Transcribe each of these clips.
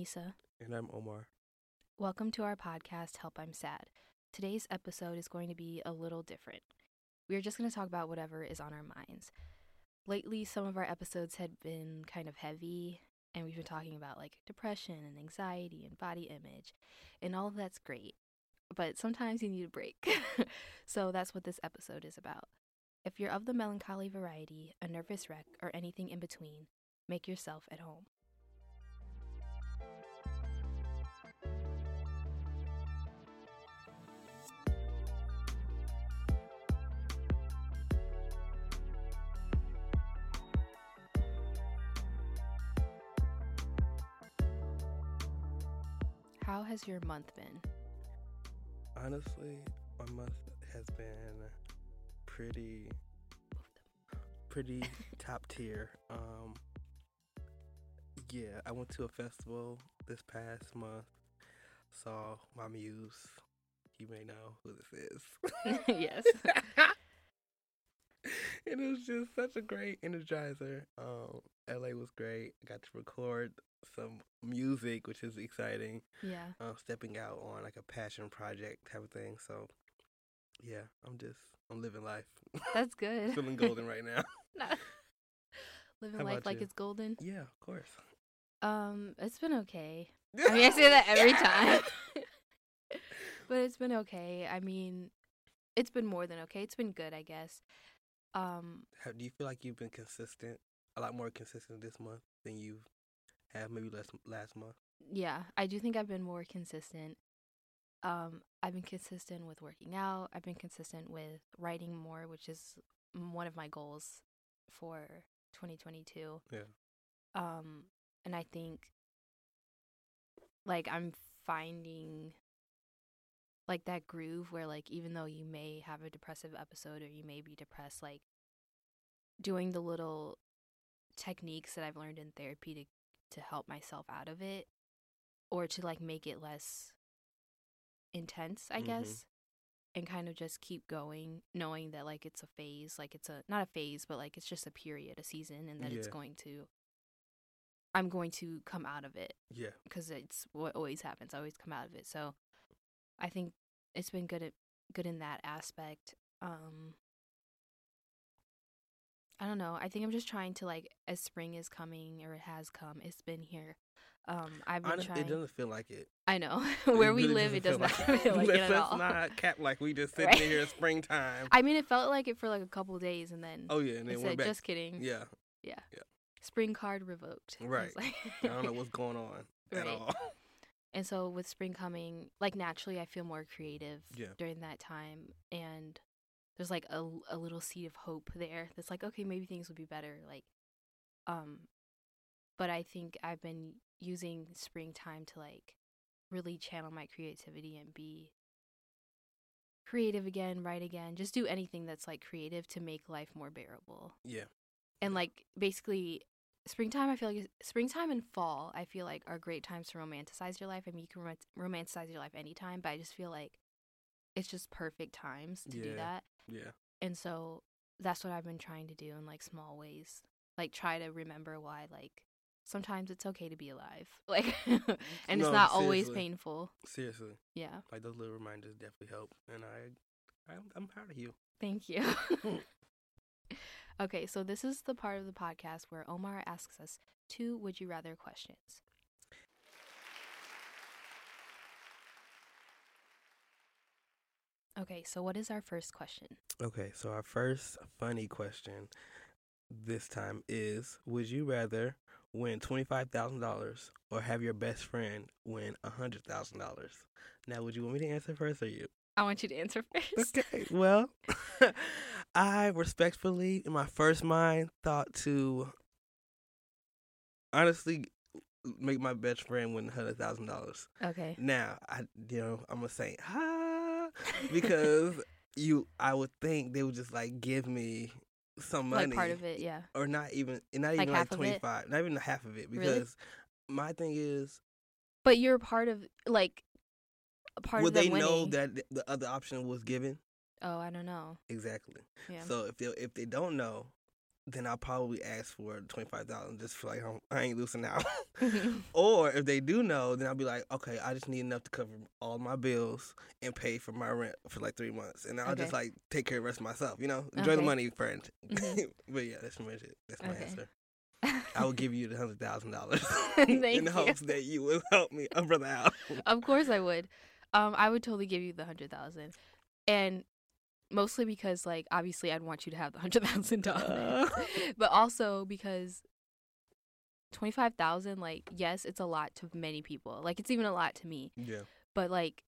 Nisa. And I'm Omar. Welcome to our podcast, Help I'm Sad. Today's episode is going to be a little different. We're just going to talk about whatever is on our minds. Lately, some of our episodes had been kind of heavy, and we've been talking about like depression and anxiety and body image, and all of that's great. But sometimes you need a break. so that's what this episode is about. If you're of the melancholy variety, a nervous wreck, or anything in between, make yourself at home. How has your month been? Honestly, my month has been pretty pretty top tier. Um yeah, I went to a festival this past month. Saw my muse. You may know who this is. yes. and it was just such a great energizer. Um, LA was great. I got to record some music, which is exciting. Yeah. Uh, stepping out on like a passion project type of thing. So, yeah, I'm just I'm living life. That's good. Feeling golden right now. Living How life like you? it's golden. yeah, of course. Um, it's been okay. I mean, I say that every time. but it's been okay. I mean, it's been more than okay. It's been good, I guess. Um, How, do you feel like you've been consistent, a lot more consistent this month than you have maybe last last month? yeah, I do think I've been more consistent. Um, I've been consistent with working out. I've been consistent with writing more, which is one of my goals for 2022. Yeah. Um, and I think like I'm finding like that groove where like even though you may have a depressive episode or you may be depressed, like doing the little techniques that I've learned in therapy to to help myself out of it or to like make it less intense, I Mhm. guess. And kind of just keep going, knowing that like it's a phase, like it's a not a phase, but like it's just a period, a season, and that it's going to I'm going to come out of it Yeah. because it's what always happens. I always come out of it. So I think it's been good at good in that aspect. Um I don't know. I think I'm just trying to like as spring is coming or it has come, it's been here. Um I've been Honest, trying it doesn't feel like it. I know. Where we really live it does doesn't not feel like it let's, at all. Let's not cap like we just sitting Right. here in springtime. I mean it felt like it for like a couple days and then oh yeah, and it then said back. just kidding. yeah, Yeah. Yeah. Spring card revoked. I Right. like- I don't know what's going on at all. And so with spring coming, like naturally, I feel more creative Yeah. during that time, and there's like a, a little seed of hope there. That's like okay, maybe things will be better. Like, um, but I think I've been using springtime to like really channel my creativity and be creative again, write again, just do anything that's like creative to make life more bearable Yeah, and like basically springtime i feel like springtime and fall i feel like are great times to romanticize your life i mean you can rom- romanticize your life anytime but i just feel like it's just perfect times to do that yeah, and so that's what i've been trying to do in like small ways like try to remember why like sometimes it's okay to be alive like and No, it's not always painful seriously. yeah Like those little reminders definitely help, and I, I'm, I'm proud of you. thank you Okay, so this is the part of the podcast where Omar asks us two would you rather questions. Okay, so what is our first question? Okay, so our first funny question this time is Would you rather win $25,000 or have your best friend win $100,000? Now, would you want me to answer first or you? I want you to answer first. Okay, well, I respectfully, in my first mind, thought to honestly make my best friend win $100,000. Okay. Now, I you know, I'm gonna say ha because you I would think they would just like give me some money Like part of it, yeah. or not even not even like of it? 25, not even half of it Really? because my thing is But you're part of like a part would they know that the other option was given? Oh, I don't know. Exactly. Yeah. So if they if they don't know, then I'll probably ask for twenty five thousand just for like I'm- I ain't losing out. or if they do know, then I'll be like, okay, I just need enough to cover all my bills and pay for my rent for like three months, and I'll just like take care of the rest of myself. You know, enjoy the money, friend. Mhm. but yeah, that's pretty much it. That's my Okay. answer. I will give you the hundred thousand dollars in you. hopes that you will help me, a brother out. of course I would. Um, I would totally give you the hundred thousand, and mostly because like obviously I'd want you to have the hundred thousand dollars, uh. but also because twenty five thousand, like yes, it's a lot to many people. Like it's even a lot to me, yeah. but like.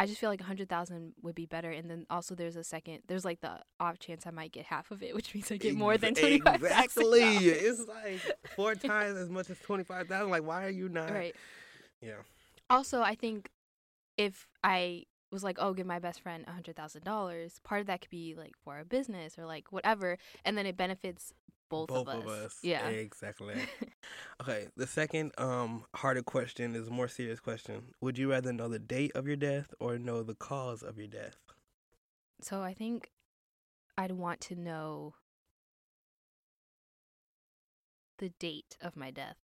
I just feel like a hundred thousand would be better, and then also there's a second. There's like the off chance I might get half of it, which means I get more than twenty five twenty five thousand. Exactly. It's like four times as much as twenty five thousand. Like, why are you not? right. Yeah. also i think if i was like oh give my best friend a hundred thousand dollars part of that could be like for a business or like whatever and then it benefits both, both of, us. Both of us yeah Exactly. okay. The second um harder question is a more serious question. Would you rather know the date of your death or know the cause of your death? so i think i'd want to know the date of my death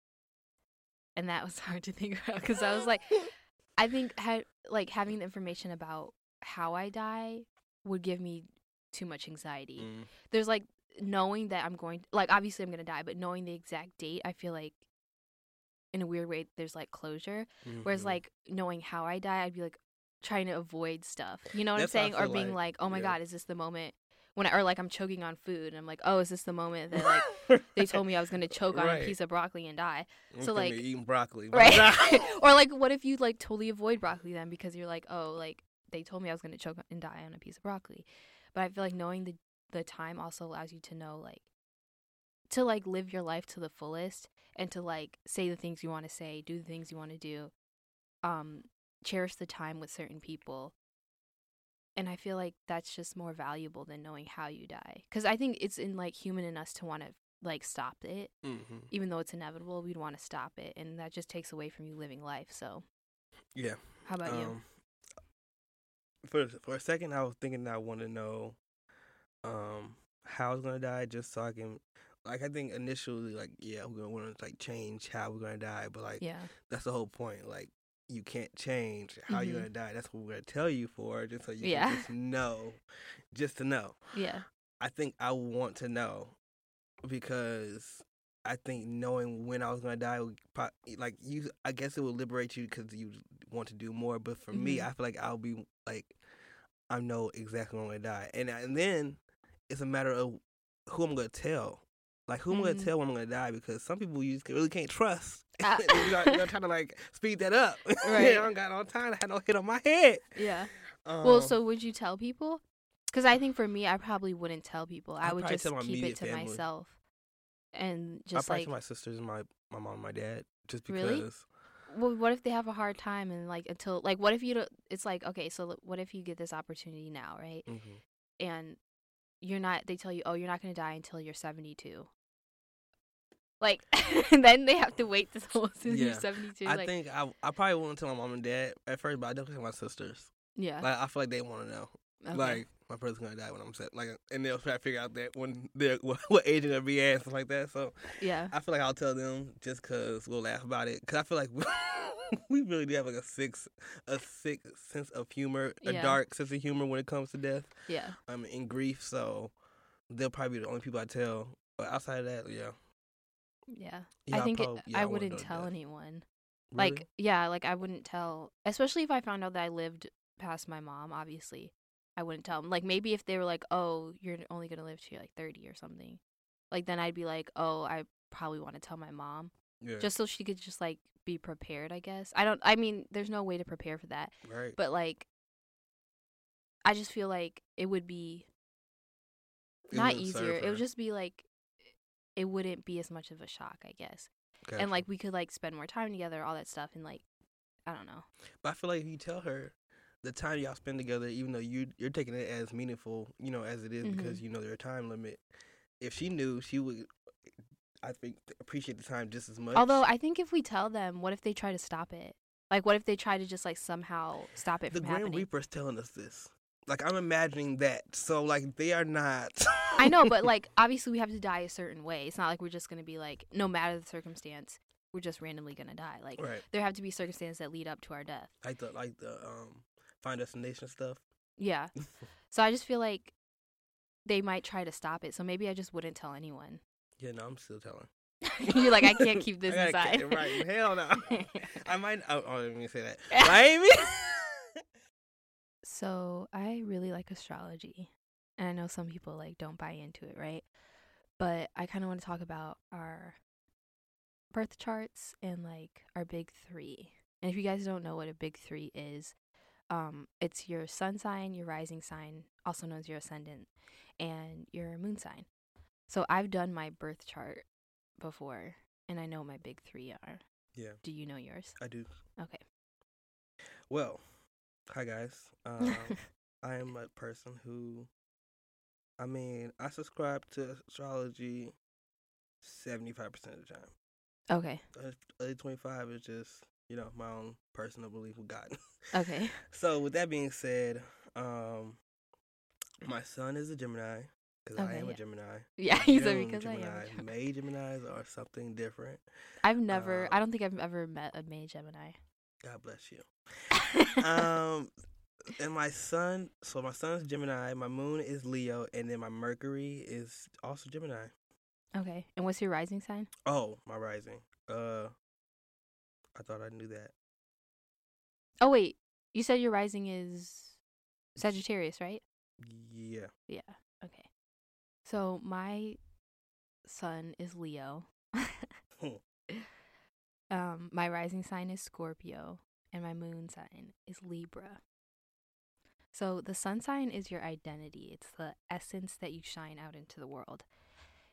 and that was hard to think about because i was like i think ha- like having the information about how i die would give me too much anxiety Mm, there's like knowing that I'm going like obviously I'm gonna die, but knowing the exact date, I feel like in a weird way there's like closure. Whereas mhm. like knowing how I die, I'd be like trying to avoid stuff. You know what That's I'm saying? Or being like, like, oh my yeah. god, is this the moment when I or like I'm choking on food and I'm like, oh, is this the moment that like they told me I was gonna choke on a piece of broccoli and die? I'm so, like- eating broccoli, Right. or like what if you like totally avoid broccoli then because you're like, oh, like they told me I was gonna choke and die on a piece of broccoli. But I feel like knowing the the time also allows you to know like to like live your life to the fullest and to like say the things you want to say, do the things you want to do, um, cherish the time with certain people. And I feel like that's just more valuable than knowing how you die. Because I think it's in like human in us to want to like stop it, hmm even though it's inevitable. We'd want to stop it, and that just takes away from you living life. So, Yeah. how about you? Um, for for a second, I was thinking I want to know, um, how I was gonna die, just so I can, like, I think initially, like, yeah, we're gonna want to like change how we're gonna die, but like, Yeah, that's the whole point. Like, you can't change how you're Mhm. gonna die. That's what we're gonna tell you for, just so you Yeah. can just know, just to know. yeah, I think I want to know because I think knowing when I was gonna die, would like you, I guess it would liberate you because you want to do more. But for me, Mhm. I feel like I'll be like, I know exactly when I'm gonna die, and and then it's a matter of who I'm gonna tell. Like who I'm Mhm. gonna tell when I'm gonna die because some people you just really can't trust. Ah. you're, you got trying to like speed that up. Right. I don't got no time. I had no hit on my head. yeah. Um, well, so would you tell people? Because I think for me, I probably wouldn't tell people. I I'd would just keep it to family. myself, and I just probably like, tell my sisters, and my my mom, and my dad, just because. Really? well, what if they have a hard time and like until like, what if you? don't It's like okay, so what if you get this opportunity now, right? hmm And you're not. They tell you, oh, you're not going to die until you're 72. Like, then they have to wait this whole until Yeah. you're 72. I like, think I I probably won't tell my mom and dad at first, but I definitely tell my sisters. yeah, Like I feel like they want to know. okay. Like my brother's gonna die when I'm set. Like, and they'll try to figure out that when they're what, what age they're gonna be at and stuff like that. So yeah, I feel like I'll tell them just cause we'll laugh about it. Cause I feel like we really do have like a sick a sick sense of humor, a Yeah. dark sense of humor when it comes to death. yeah, Um, in grief. So they'll probably be the only people I tell. But outside of that, yeah. Yeah. Yeah, I think it, yeah, I wouldn't tell death. anyone. Really? Like, yeah, like I wouldn't tell, especially if I found out that I lived past my mom, obviously. I wouldn't tell them. Like, maybe if they were like, oh, you're only going to live to like 30 or something. Like, then I'd be like, oh, I probably want to tell my mom. yeah, Just so she could just like be prepared, I guess. I don't, I mean, there's no way to prepare for that. right. But like, I just feel like it would be It not easier. It would just be like, it wouldn't be as much of a shock, I guess. Gotcha. And like, we could like spend more time together, all that stuff. And like, I don't know. But I feel like if you tell her the time y'all spend together, even though you you're taking it as meaningful, you know, as it is because Mm-hmm. you know there's a time limit. If she knew, she would, I think, appreciate the time just as much. Although I think if we tell them, what if they try to stop it? Like, what if they try to just like somehow stop it the from Grim happening? Reaper's telling us this. Like I'm imagining that. So like they are not. I know, but like obviously we have to die a certain way. It's not like we're just gonna be like, no matter the circumstance, we're just randomly gonna die. Like right. there have to be circumstances that lead up to our death. Like the like the um Final Destination stuff. Yeah. So I just feel like they might try to stop it. So maybe I just wouldn't tell anyone. Yeah, no, I'm still telling. You're like, I can't keep this inside. keep- right? Hell no. I might. Oh, oh, let me say that. Miami. So I really like astrology. And I know some people like don't buy into it, right? But I kind of want to talk about our birth charts and like our big 3. And if you guys don't know what a big 3 is, um it's your sun sign, your rising sign, also known as your ascendant, and your moon sign. So I've done my birth chart before and I know what my big 3 are. yeah, Do you know yours? I do. Okay. Well, hi guys. Um, I am a person who, I mean, I subscribe to astrology seventy five percent of the time. okay. The Other twenty five is just you know my own personal belief with God. Okay. so with that being said, um, my son is a Gemini because I am yeah. a Gemini. Yeah, he's June because I am. a Gemini. Gemini. May Geminis are something different. I've never. I Um, don't think I've ever met a May Gemini. God bless you. um and my son so my son's gemini my moon is leo and then my mercury is also gemini okay. And what's your rising sign? oh my rising uh i thought i knew that Oh wait, you said your rising is Sagittarius, right? yeah Yeah. Okay. So my sun is Leo. um, my rising sign is Scorpio, and my moon sign is Libra. So the sun sign is your identity. It's the essence that you shine out into the world.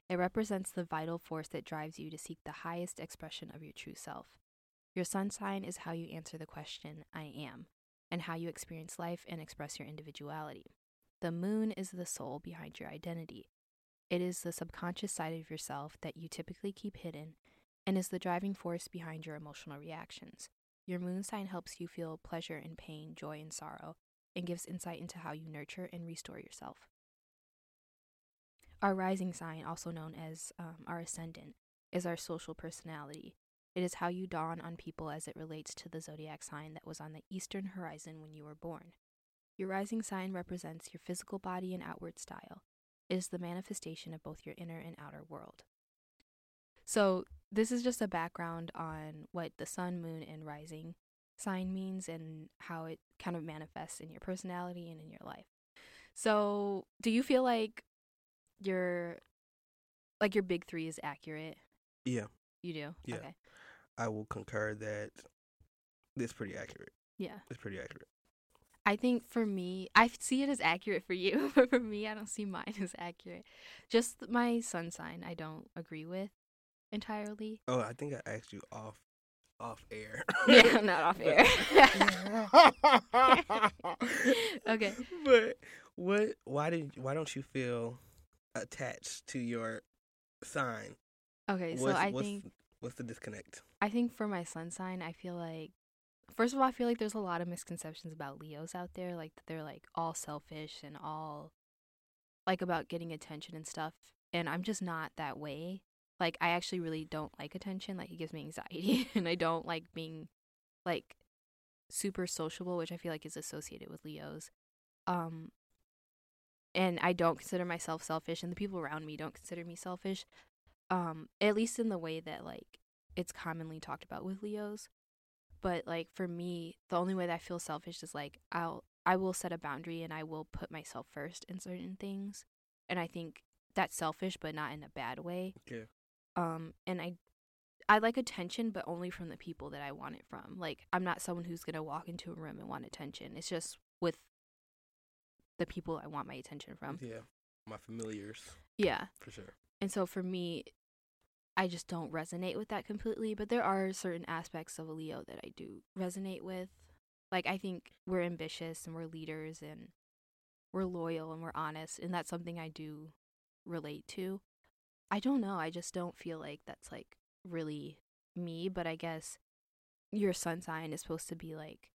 It represents the vital force that drives you to seek the highest expression of your true self. Your sun sign is how you answer the question, I am, and how you experience life and express your individuality. The moon is the soul behind your identity. It is the subconscious side of yourself that you typically keep hidden and is the driving force behind your emotional reactions. Your moon sign helps you feel pleasure and pain, joy and sorrow, and gives insight into how you nurture and restore yourself. Our rising sign, also known as um, our ascendant, is our social personality. It is how you dawn on people as it relates to the zodiac sign that was on the eastern horizon when you were born. Your rising sign represents your physical body and outward style. It is the manifestation of both your inner and outer world. So, this is just a background on what the sun, moon, and rising sign means and how it kind of manifests in your personality and in your life. So, do you feel like your like your big 3 is accurate? yeah You do? Yeah. Okay. i will concur that it's pretty accurate Yeah. it's pretty accurate I think for me, I see it as accurate for you, but for me, I don't see mine as accurate. Just my sun sign, I don't agree with entirely. oh i think i asked you off off air Yeah, not off air. Okay. but what why did why don't you feel attached to your sign okay, so what's, I what's, think what's the disconnect I think for my sun sign, I feel like first of all, I feel like there's a lot of misconceptions about Leos out there, like that they're like all selfish and all like about getting attention and stuff. And I'm just not that way. Like I actually really don't like attention. Like it gives me anxiety and I don't like being like super sociable, which I feel like is associated with Leos. Um and I don't consider myself selfish, and the people around me don't consider me selfish. Um, at least in the way that like it's commonly talked about with Leos. But like for me, the only way that I feel selfish is like I'll I will set a boundary and I will put myself first in certain things. And I think that's selfish but not in a bad way. Yeah. Um and I I like attention but only from the people that I want it from. Like I'm not someone who's going to walk into a room and want attention. It's just with the people I want my attention from. Yeah. My familiars, Yeah. for sure. And so for me, I just don't resonate with that completely. But there are certain aspects of a Leo that I do resonate with. Like, I think we're ambitious and we're leaders and we're loyal and we're honest. And that's something I do relate to. I don't know. I just don't feel like that's like really me. But I guess your sun sign is supposed to be like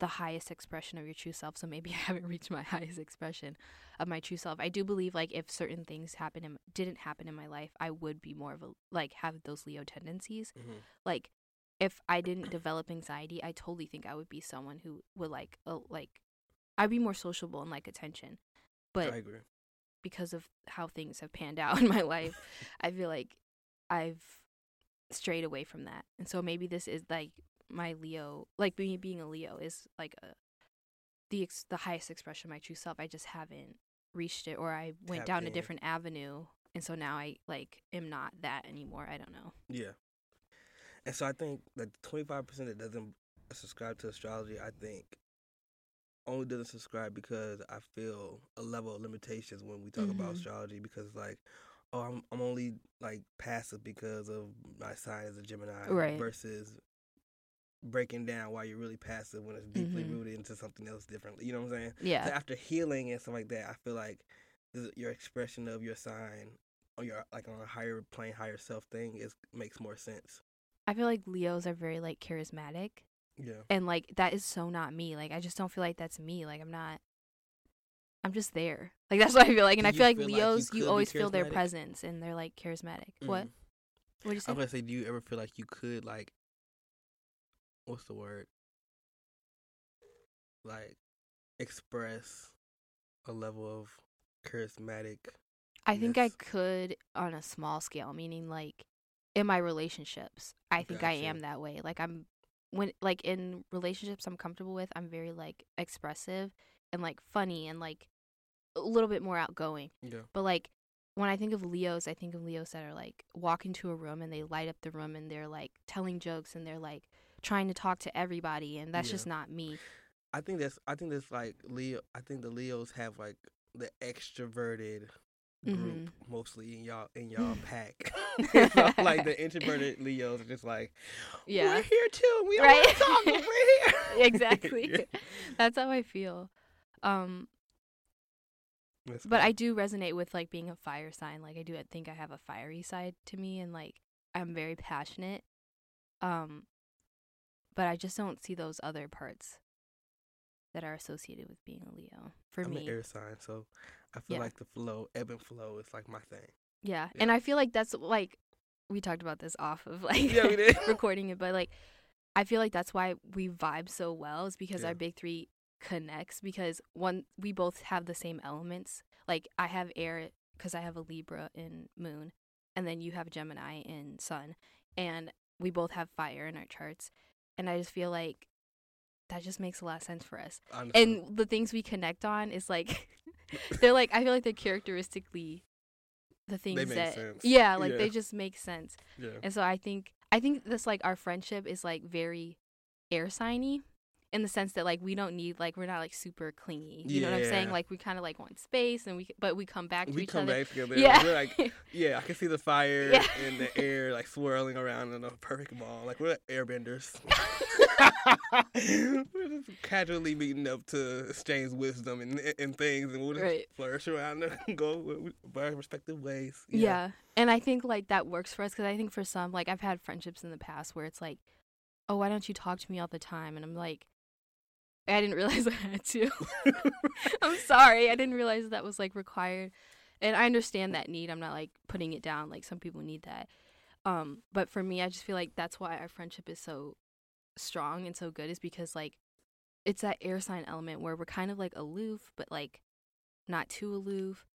the highest expression of your true self. So maybe I haven't reached my highest expression of my true self. I do believe like if certain things happen in, didn't happen in my life, I would be more of a like have those Leo tendencies. Mm-hmm. Like if I didn't develop anxiety, I totally think I would be someone who would like uh, like I'd be more sociable and like attention. But I agree. Because of how things have panned out in my life, I feel like I've strayed away from that. And so maybe this is like my Leo, like me being a Leo is like a the ex- the highest expression of my true self. I just haven't reached it or I went Tapped down a different avenue and so now I like am not that anymore. I don't know. Yeah. And so I think that twenty five percent that doesn't subscribe to astrology, I think only doesn't subscribe because I feel a level of limitations when we talk about Mhm. astrology because like oh I'm I'm only like passive because of my sign as a Gemini Right. versus breaking down why you're really passive when it's deeply Mhm. rooted into something else differently. You know what I'm saying? So Yeah. after healing and stuff like that, I feel like your expression of your sign on your like on a higher plane, higher self thing is makes more sense. I feel like Leos are very like charismatic Yeah. and like that is so not me. Like I just don't feel like that's me. Like I'm not I'm just there. Like that's what I feel like. And Do I feel like feel like you Leos, you, always feel their presence and they're like charismatic. What? Mhm. What did you say? I'm gonna say, do you ever feel like you could like, what's the word? Like, express a level of charismatic. I think I could on a small scale, meaning like in my relationships. I think I am that way. Like I'm when like in relationships I'm comfortable with, I'm very like expressive and like funny and like a little bit more outgoing. Yeah. But like when I think of Leos, I think of Leos that are like walk into a room and they light up the room and they're like telling jokes and they're like trying to talk to everybody and that's Yeah. just not me. I think that's. I think that's like Leo. I think the Leos have like the extroverted group Mhm. mostly in y'all in y'all pack. so, like the introverted Leos are just like, Yeah. we're here too. We don't Right. to talk, but we're here. exactly. Yeah. That's how I feel. Um That's but cool. I do resonate with like being a fire sign. Like I do think I have a fiery side to me and like I'm very passionate. Um but I just don't see those other parts that are associated with being a Leo for I'm me. an air sign, so I feel Yeah. like the flow, ebb and flow, is like my thing. Yeah. Yeah. And I feel like that's like we talked about this off of like Yeah, recording it, but like I feel like that's why we vibe so well is because Yeah. our big three connects because one we both have the same elements. Like I have air because I have a Libra in moon, and then you have Gemini in sun, and we both have fire in our charts, and I just feel like that just makes a lot of sense for us. Honestly. And the things we connect on is like they're like I feel like they're characteristically the things that sense. yeah like Yeah. they just make sense yeah. and so I think I think this like our friendship is like very air signy in the sense that like we don't need like we're not like super clingy. You know what I'm saying? Like we kind of like want space and we but we come back to we come other. back together. Yeah. We're like, yeah, I can see the fire Yeah. and the air like swirling around in a perfect ball. Like we're like airbenders. we're just casually meeting up to exchange wisdom and, and things, and we'll just Right. flourish around and go our respective ways. yeah. And I think like that works for us cuz I think for some like I've had friendships in the past where it's like, "Oh, why don't you talk to me all the time?" And I'm like, I didn't realize I had to. I'm sorry. I didn't realize that was like required. And I understand that need. I'm not like putting it down. Like some people need that. Um, but for me, I just feel like that's why our friendship is so strong and so good is because like it's that air sign element where we're kind of like aloof, but like not too aloof,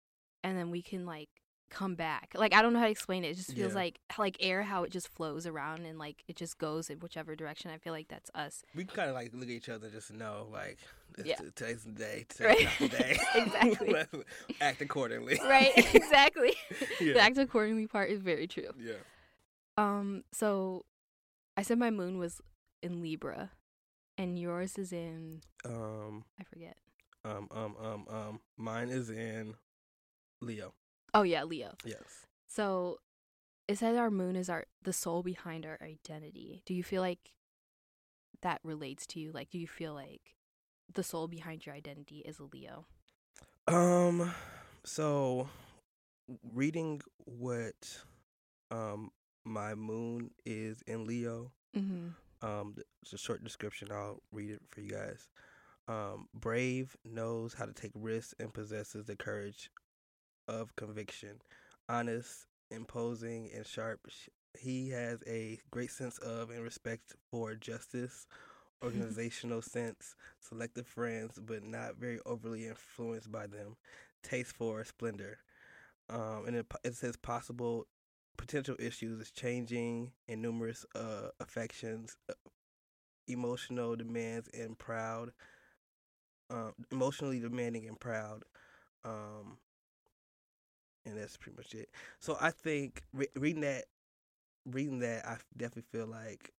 and then we can like come back. Like I don't know how to explain it. It just feels Yeah. like like air how it just flows around and like it just goes in whichever direction. I feel like that's us. We kind of like look at each other and just know like Yeah. today's the day. Right. Today's not the day. Exactly. Act accordingly. Right, exactly. The act accordingly part is very true. Yeah. Um, so I said my moon was in Libra, and yours is in Um. I forget. Um. Um. Um. Um. Mine is in Leo. Oh yeah, Leo. Yes. So it says our moon is our the soul behind our identity. Do you feel like that relates to you? Like, do you feel like the soul behind your identity is a Leo? Um. So, reading what um my moon is in Leo. Mm-hmm. Um, it's a short description. I'll read it for you guys. Um, brave knows how to take risks and possesses the courage of conviction. Honest, imposing, and sharp. He has a great sense of and respect for justice, organizational sense, selective friends, but not very overly influenced by them. Taste for splendor. Um, and it, it says possible potential issues is changing and numerous uh, affections, uh, emotional demands and proud, um, emotionally demanding and proud, um, and that's pretty much it. So I think re- reading that, reading that, I definitely feel like,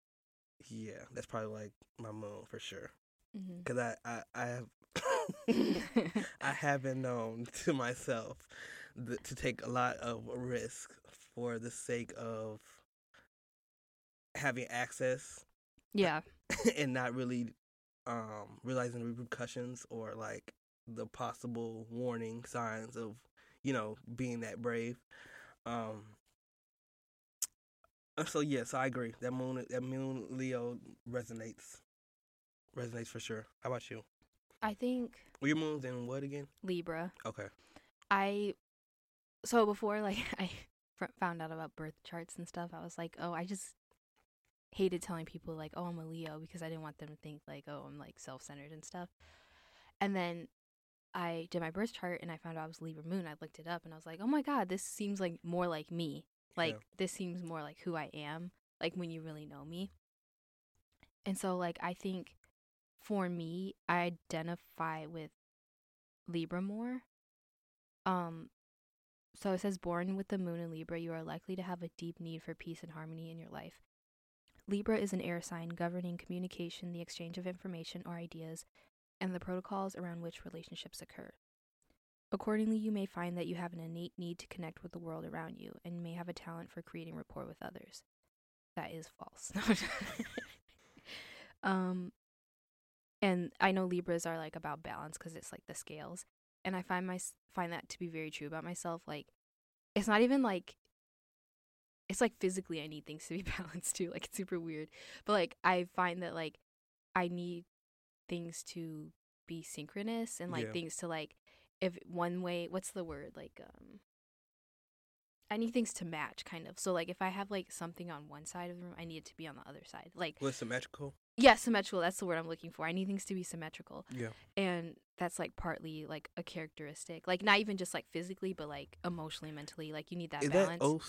yeah, that's probably like my moon for sure. Mm-hmm. Cause I I, I have I haven't known to myself th- to take a lot of risk for the sake of having access yeah. and not really um realizing the repercussions or like the possible warning signs of you know being that brave. Um uh, so yes i agree. That moon that moon leo resonates resonates for sure. How about you? I think well, your moon's in what again? Libra. okay. I so before like I found out about birth charts and stuff, I was like, oh, I just hated telling people like, oh, I'm a Leo because I didn't want them to think like, oh, I'm like self-centered and stuff. And then I did my birth chart and I found out I was Libra moon. I looked it up and I was like, oh my god, this seems like more like me. Like Yeah. this seems more like who I am. Like when you really know me. And so like I think for me, I identify with Libra more. Um so it says born with the moon in Libra, you are likely to have a deep need for peace and harmony in your life. Libra is an air sign governing communication, the exchange of information or ideas, and the protocols around which relationships occur. Accordingly, you may find that you have an innate need to connect with the world around you and may have a talent for creating rapport with others. That is false. um and I know Libras are like about balance cuz it's like the scales and I find my find that to be very true about myself like it's not even like it's like physically I need things to be balanced too like it's super weird but like I find that like I need things to be synchronous and like Yeah. things to like if one way what's the word? Like um I need things to match kind of. So like if I have like something on one side of the room I need it to be on the other side. Like what's symmetrical? Yeah symmetrical that's the word I'm looking for. I need things to be symmetrical. Yeah. And that's like partly like a characteristic like not even just like physically but like emotionally mentally like you need that is balance. That o-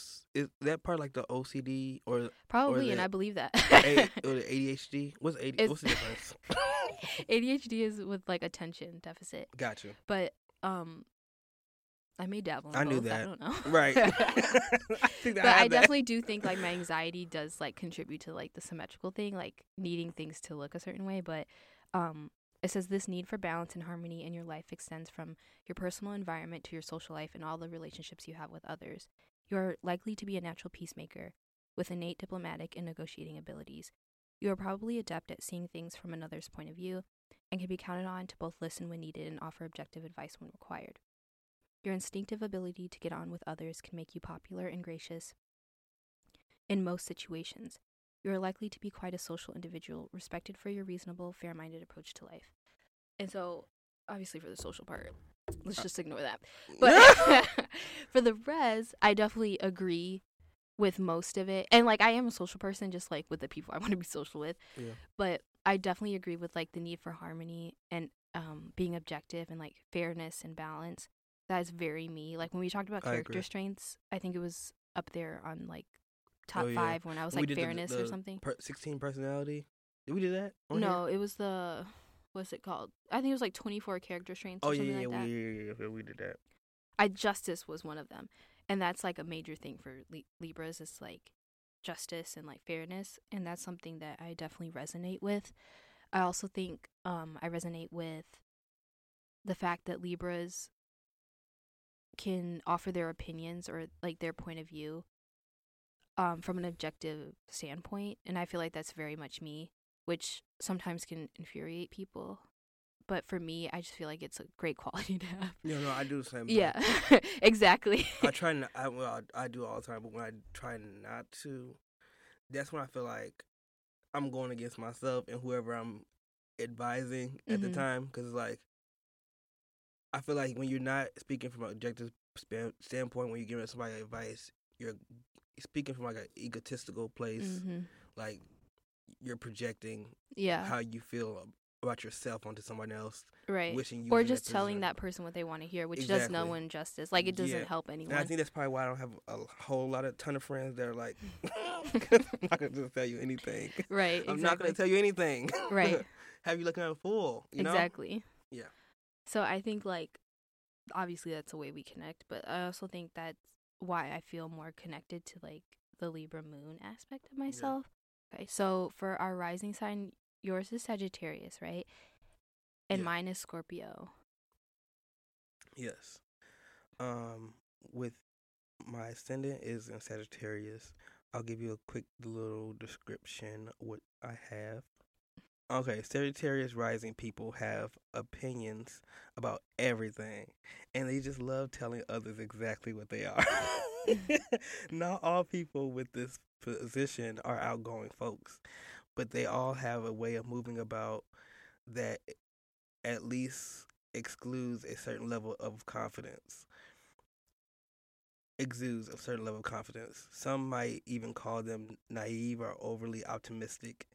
is that part like the ocd or probably and the i believe that. A, or the adhd what's AD, what's the difference adhd is with like attention deficit got you but um i may dabble I knew both, that. i don't know right I think that but I I have that. definitely do think like my anxiety does like contribute to like the symmetrical thing, like needing things to look a certain way. But um, it says this need for balance and harmony in your life extends from your personal environment to your social life and all the relationships you have with others. You are likely to be a natural peacemaker with innate diplomatic and negotiating abilities. You are probably adept at seeing things from another's point of view and can be counted on to both listen when needed and offer objective advice when required. Your instinctive ability to get on with others can make you popular and gracious in most situations. You are likely to be quite a social individual, respected for your reasonable, fair minded approach to life. And so, obviously, for the social part, let's just ignore that. But for the res, I definitely agree with most of it. And like, I am a social person, just like with the people I want to be social with. Yeah. But I definitely agree with like the need for harmony and um, being objective and like fairness and balance. that is very me. Like when we talked about I character agree. strengths, I think it was up there on like top Oh, yeah. five when I was When like did the- fairness or something. Per, Sixteen personality. Did we do that? on here? No, it was the what's it called? I think it was like twenty four character strengths Oh or yeah, something yeah, like we, yeah, yeah, yeah, we did that. I justice was one of them, and that's like a major thing for Li- Libras. Is like justice and like fairness, and that's something that I definitely resonate with. I also think um I resonate with the fact that Libras can offer their opinions or like their point of view um from an objective standpoint, and I feel like that's very much me, which sometimes can infuriate people. But for me, I just feel like it's a great quality to have. No, no, I do the same. thing. Yeah, exactly. I try not. I well, I, do all the time, but when I try not to, that's when I feel like I'm going against myself and whoever I'm advising at the Mhm. time. Because like, I feel like when you're not speaking from an objective standpoint, when you're giving somebody advice, you're speaking from like an egotistical place. hmm Like you're projecting Yeah, how you feel about yourself onto someone else, right. wishing you Or just that telling that person what they want to hear, which does no one justice. Like it doesn't Yeah. help And anyone. I think that's probably why I don't have a whole lot of ton of friends that are like, I'm not gonna just tell you anything. right. I'm not gonna tell you anything. Right. have you looking at a fool? You know? Exactly. Yeah. So I think like obviously that's the way we connect, but I also think that's why I feel more connected to like the Libra moon aspect of myself. Okay. So for our rising sign, yours is Sagittarius, right? And Yeah. mine is Scorpio. Yes. Um, with my ascendant is in Sagittarius. I'll give you a quick little description what I have. Okay, Sagittarius rising people have opinions about everything, and they just love telling others exactly what they are. Not all people with this position are outgoing folks, but they all have a way of moving about that at least excludes a certain level of confidence. Exudes a certain level of confidence. Some might even call them naive or overly optimistic.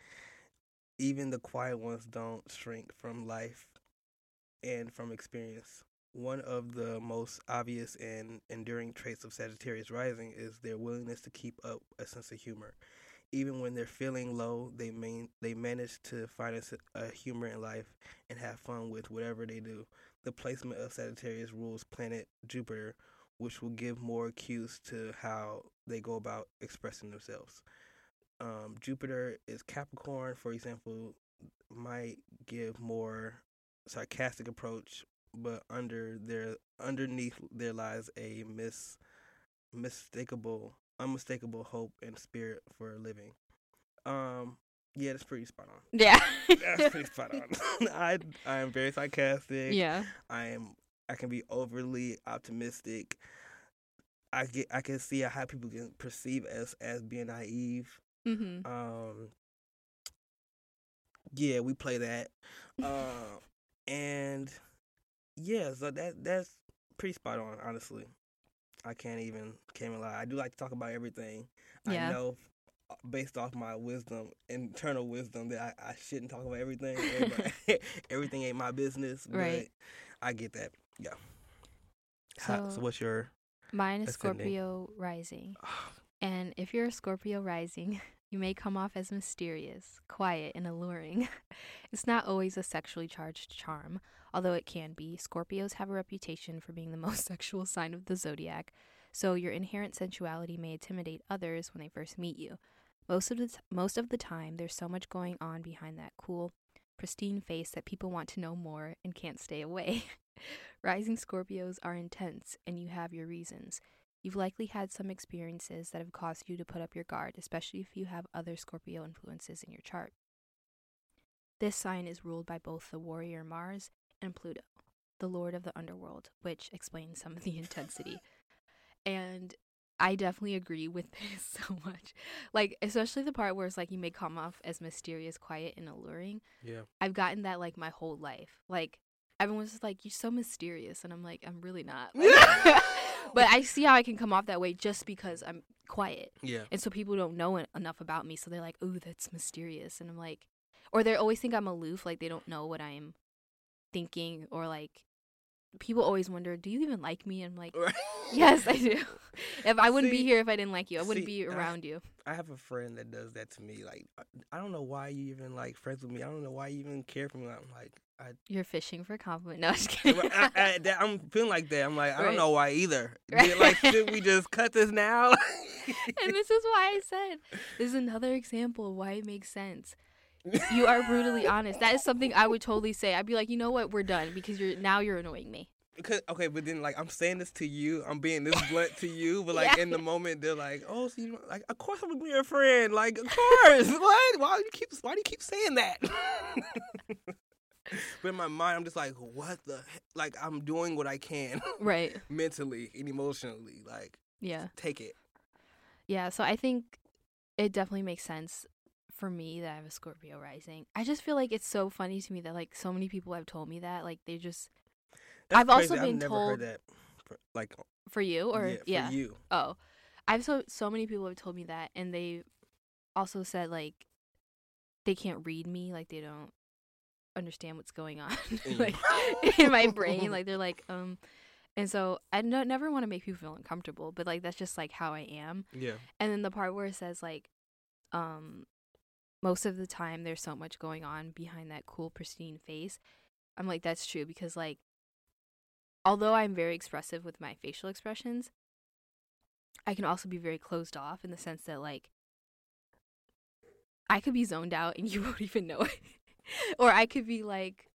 Even the quiet ones don't shrink from life and from experience. One of the most obvious and enduring traits of Sagittarius rising is their willingness to keep up a sense of humor. Even when they're feeling low, they main, they manage to find a humor in life and have fun with whatever they do. The placement of Sagittarius rules planet Jupiter, which will give more cues to how they go about expressing themselves. Um, Jupiter is Capricorn, for example, might give more sarcastic approach, but under their underneath there lies a mis mistakable unmistakable hope and spirit for a living. Um yeah, that's pretty spot on. Yeah. That's pretty spot on. I I am very sarcastic. yeah. I am I can be overly optimistic. I get I can see how people can perceive us as being naive. Mhm. Um yeah, we play that. Uh and yeah, so that that's pretty spot on, honestly. I can't even can't even lie. I do like to talk about everything. Yeah. I know uh, based off my wisdom, internal wisdom, that I, I shouldn't talk about everything. Everything ain't my business. Right. But I get that. Yeah. How- so So- what's your Mine is Ascending. Scorpio rising. Ah. And if you're a Scorpio rising, you may come off as mysterious, quiet, and alluring. it's not always a sexually charged charm, although it can be. Scorpios have a reputation for being the most sexual sign of the zodiac, so your inherent sensuality may intimidate others when they first meet you. Most of the t- most of the time, there's so much going on behind that cool, pristine face that people want to know more and can't stay away. Rising Scorpios are intense, and you have your reasons. You've likely had some experiences that have caused you to put up your guard, especially if you have other Scorpio influences in your chart. This sign is ruled by both the warrior Mars and Pluto, the lord of the underworld, which explains some of the intensity. And I definitely agree with this so much. Like, especially the part where it's like you may come off as mysterious, quiet, and alluring. yeah? I've gotten that like my whole life. Like everyone's just like, "You're so mysterious," and I'm like, "I'm really not." Like, but I see how I can come off that way just because I'm quiet, Yeah. and so people don't know en- enough about me, so they're like, "Ooh, that's mysterious," and I'm like, or they always think I'm aloof, like they don't know what I'm thinking or like people always wonder, do you even like me? I'm like, Right. yes, I do. if I wouldn't be here if I didn't like you, I wouldn't see, be I- around you. I have a friend that does that to me. Like, I- I don't know why you even like friends with me. I don't know why you even care for me. I'm like, I, You're fishing for a compliment. No, I'm just kidding. I, I'm feeling like that. I'm like, I don't know why either. Right. Like, should we just cut this now? and this is why I said this is another example of why it makes sense. You are brutally honest. That is something I would totally say. I'd be like, you know what, we're done because you're now you're annoying me. Because, okay, but then like I'm saying this to you, I'm being this blunt to you, but like Yeah. in the moment they're like, "Oh, so you like, of course I'm gonna be your friend, like, of course, what? Why do you keep, why do you keep saying that?" But in my mind, I'm just like, "What the? Heck? Like, I'm doing what I can Right. mentally and emotionally, like, Yeah. take it." Yeah. So I think it definitely makes sense for me that I have a Scorpio rising. I just feel like it's so funny to me that like so many people have told me that. Like they just That's I've also been I've never told- heard that, for, like, for you or yeah, for yeah. you. Oh, I've so so many people have told me that, and they also said like they can't read me, like they don't understand what's going on, In like in my brain. Like they're like, um, and so I no, never want to make people feel uncomfortable, but like that's just like how I am. Yeah, And then the part where it says like, um, most of the time there's so much going on behind that cool pristine face. I'm like that's true because like, although I'm very expressive with my facial expressions, I can also be very closed off in the sense that like, I could be zoned out and you won't even know it, or I could be like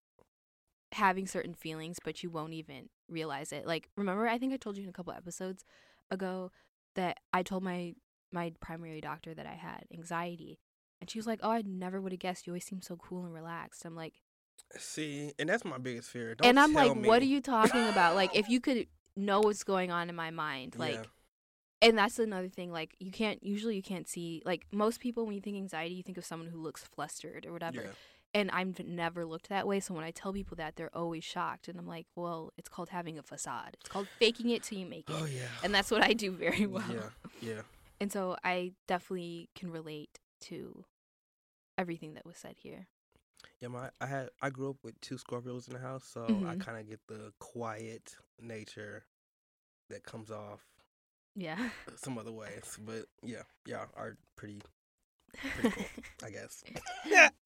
having certain feelings but you won't even realize it. Like remember I think I told you in a couple episodes ago that I told my my primary doctor that I had anxiety. And she was like, "Oh, I never would have guessed. You always seem so cool and relaxed." I'm like, see, and that's my biggest fear. Don't and I'm like, me. "What are you talking about? like, if you could know what's going on in my mind, like." Yeah. And that's another thing. Like, you can't usually you can't see like most people when you think anxiety, you think of someone who looks flustered or whatever. Yeah. And I've never looked that way. So when I tell people that, they're always shocked. And I'm like, well, it's called having a facade. It's called faking it till you make it. Oh yeah. And that's what I do very well. Yeah, yeah. And so I definitely can relate to everything that was said here. Yeah, my I had I grew up with two Scorpios in the house, so I Mhm. kind of get the quiet nature that comes off Yeah. some other ways. But yeah, yeah, are pretty pretty cool, I guess.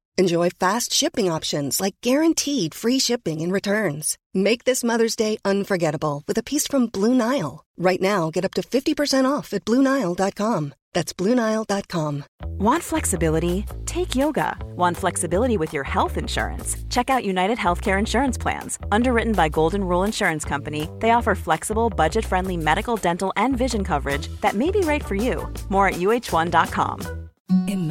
Enjoy fast shipping options like guaranteed free shipping and returns. Make this Mother's Day unforgettable with a piece from Blue Nile. Right now, get up to 50% off at BlueNile.com. That's BlueNile.com. Want flexibility? Take yoga. Want flexibility with your health insurance? Check out United Healthcare Insurance Plans. Underwritten by Golden Rule Insurance Company, they offer flexible, budget friendly medical, dental, and vision coverage that may be right for you. More at uhone.com. Imagine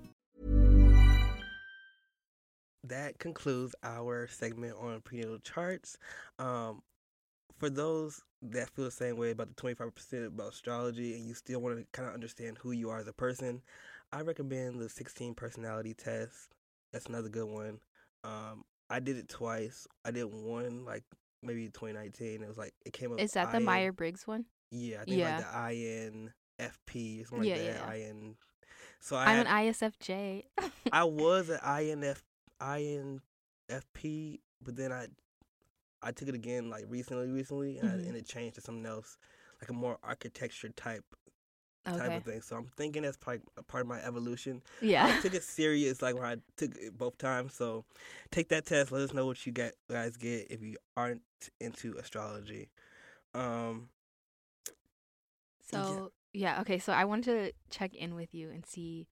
That concludes our segment on prenatal charts. Um, for those that feel the same way about the twenty five percent about astrology, and you still want to kind of understand who you are as a person, I recommend the sixteen personality test. That's another good one. Um, I did it twice. I did one like maybe 2019. It was like it came up. Is that the Myers Briggs one? Yeah, I think Yeah. like the INFP or something Yeah, like that. yeah, IN. So I I'm had, an ISFJ. I was an INF INFP, but then I I took it again like recently, recently, and, Mhm. I, and it changed to something else, like a more architecture type type of thing. So I'm thinking that's probably a part of my evolution. Yeah, I took it serious like when I took it both times. So take that test. Let us know what you get, guys get if you aren't into astrology. Um, So yeah, okay. So I wanted to check in with you and see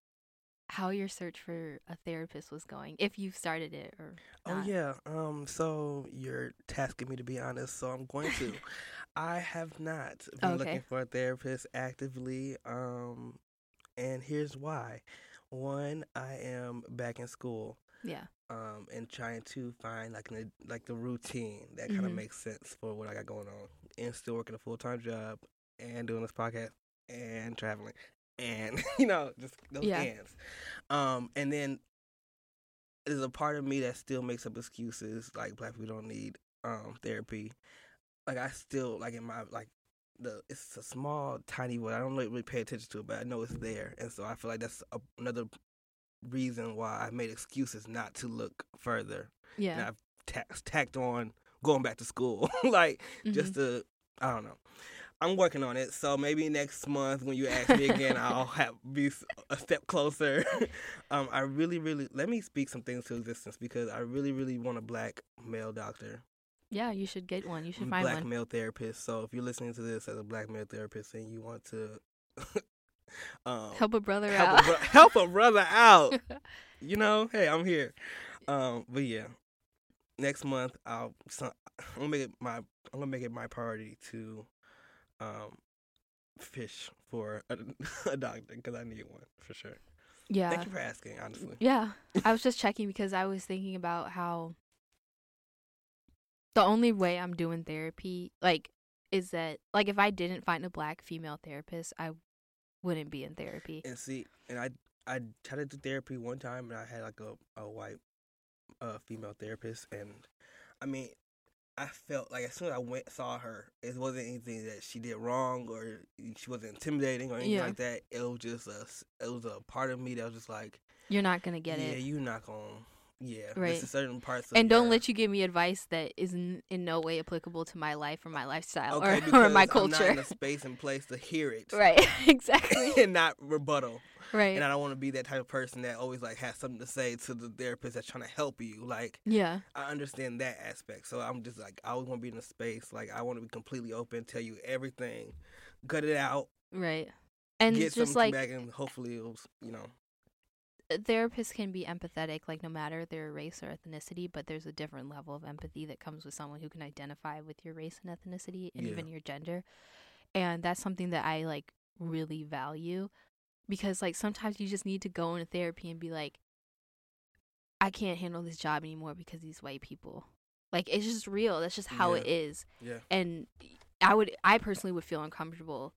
how your search for a therapist was going, if you've started it or. Oh yeah. Um. So you're tasking me to be honest. So I'm going to. I have not been Okay. looking for a therapist actively. Um, and here's why. One, I am back in school. Yeah. Um, and trying to find like an, like the routine that kind of Mhm. makes sense for what I got going on, and still working a full time job, and doing this podcast, and traveling, and you know just those Yeah. ends. Um, and then there's a part of me that still makes up excuses like black people don't need um therapy. Like I still like in my like the it's a small tiny one. I don't really, pay attention to it, but I know it's there, and so I feel like that's a, another reason why I made excuses not to look further. And Yeah. I've ta- tacked on going back to school, like just Mm-hmm. to I don't know. I'm working on it, so maybe next month when you ask me again, I'll have be a step closer. um, I really, really let me speak some things to existence because I really, really want a black male doctor, Yeah, you should get one. You should a find black one. male therapist. So if you're listening to this as a black male therapist and you want to um, Help a brother help out. a, bro- help a brother out, you know, hey, I'm here. Um, but yeah, next month I'll so, I'm gonna make it my I'm gonna make it my priority to um fish for a, a doctor because I need one for sure. yeah. Thank you for asking. Honestly, Yeah. I was just checking because I was thinking about how the only way I'm doing therapy, like, is that, like, if I didn't find a black female therapist, I wouldn't be in therapy. and see, and I I tried to do therapy one time, and I had like a a white uh female therapist, and I mean. I felt like as soon as I went saw her, it wasn't anything that she did wrong or she wasn't intimidating or anything Yeah. like that. It was just a it was a part of me that was just like, You're not going to get yeah, it. Yeah, you're not gonna, yeah, Right. There's certain parts. Of And don't your- let you give me advice that is in, in no way applicable to my life or my lifestyle okay, or, or my I'm not culture. in a space and place to hear it, right. exactly. and not rebuttal. Right. And I don't want to be that type of person that always like has something to say to the therapist that's trying to help you. Like yeah. I understand that aspect, so I'm just like I always want to be in a space like I want to be completely open, tell you everything, gut it out, Right. And get just something like back, and hopefully it'll you know. therapists can be empathetic, like no matter their race or ethnicity, but there's a different level of empathy that comes with someone who can identify with your race and ethnicity and Yeah. even your gender. And that's something that I like really value because like sometimes you just need to go into therapy and be like, I can't handle this job anymore because these white people. Like it's just real. That's just how Yeah. it is. Yeah. And I would I personally would feel uncomfortable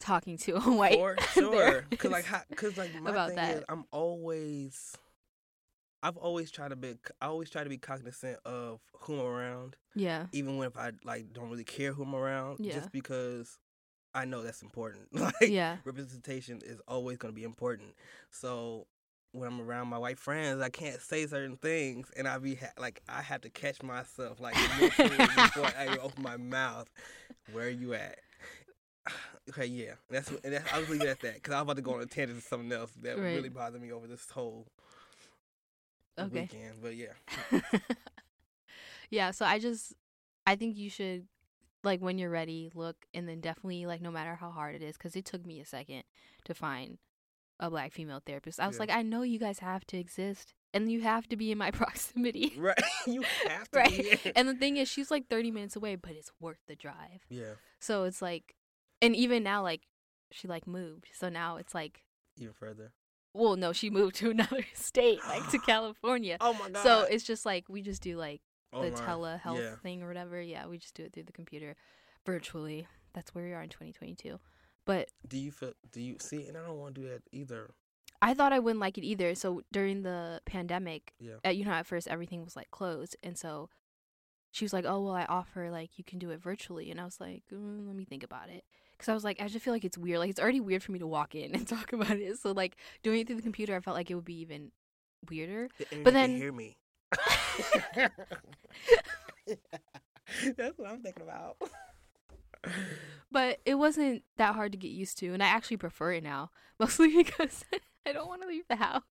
talking to a white For sure, cause like, cause like my about thing that. is, I'm always, I've always tried to be, I always try to be cognizant of who I'm around, yeah. even when if I like don't really care who I'm around, Yeah. just because I know that's important. Like, Yeah. representation is always gonna be important. So when I'm around my white friends, I can't say certain things, and I be ha- like, I have to catch myself like before I even open my mouth. Where are you at? Okay, yeah, that's, and that's I'll leave it at that because I was about to go on a tangent to something else that Right. really bothered me over this whole Okay. weekend. But yeah, yeah, so I just I think you should like when you're ready, look and then definitely like no matter how hard it is cuz it took me a second to find a black female therapist. I was Yeah. like I know you guys have to exist and you have to be in my proximity. right, you have to, right. Be. And the thing is she's like 30 minutes away, but it's worth the drive. yeah, So it's like and even now like she like moved. So now it's like even further. well, no, she moved to another state, like to California. Oh my god! So it's just like we just do like the Online, telehealth yeah. thing or whatever. Yeah, we just do it through the computer, virtually. That's where we are in 2022. But Do you feel? Do you see? And I don't want to do that either. I thought I wouldn't like it either. So during the pandemic, Yeah. uh, you know, at first everything was like closed, and so she was like, "Oh well, I offer like you can do it virtually," and I was like, mm, "Let me think about it," because I was like, I just feel like it's weird. Like it's already weird for me to walk in and talk about it. So like doing it through the computer, I felt like it would be even weirder. The But then- hear me. That's what I'm thinking about. But it wasn't that hard to get used to, and I actually prefer it now, mostly because I don't want to leave the house,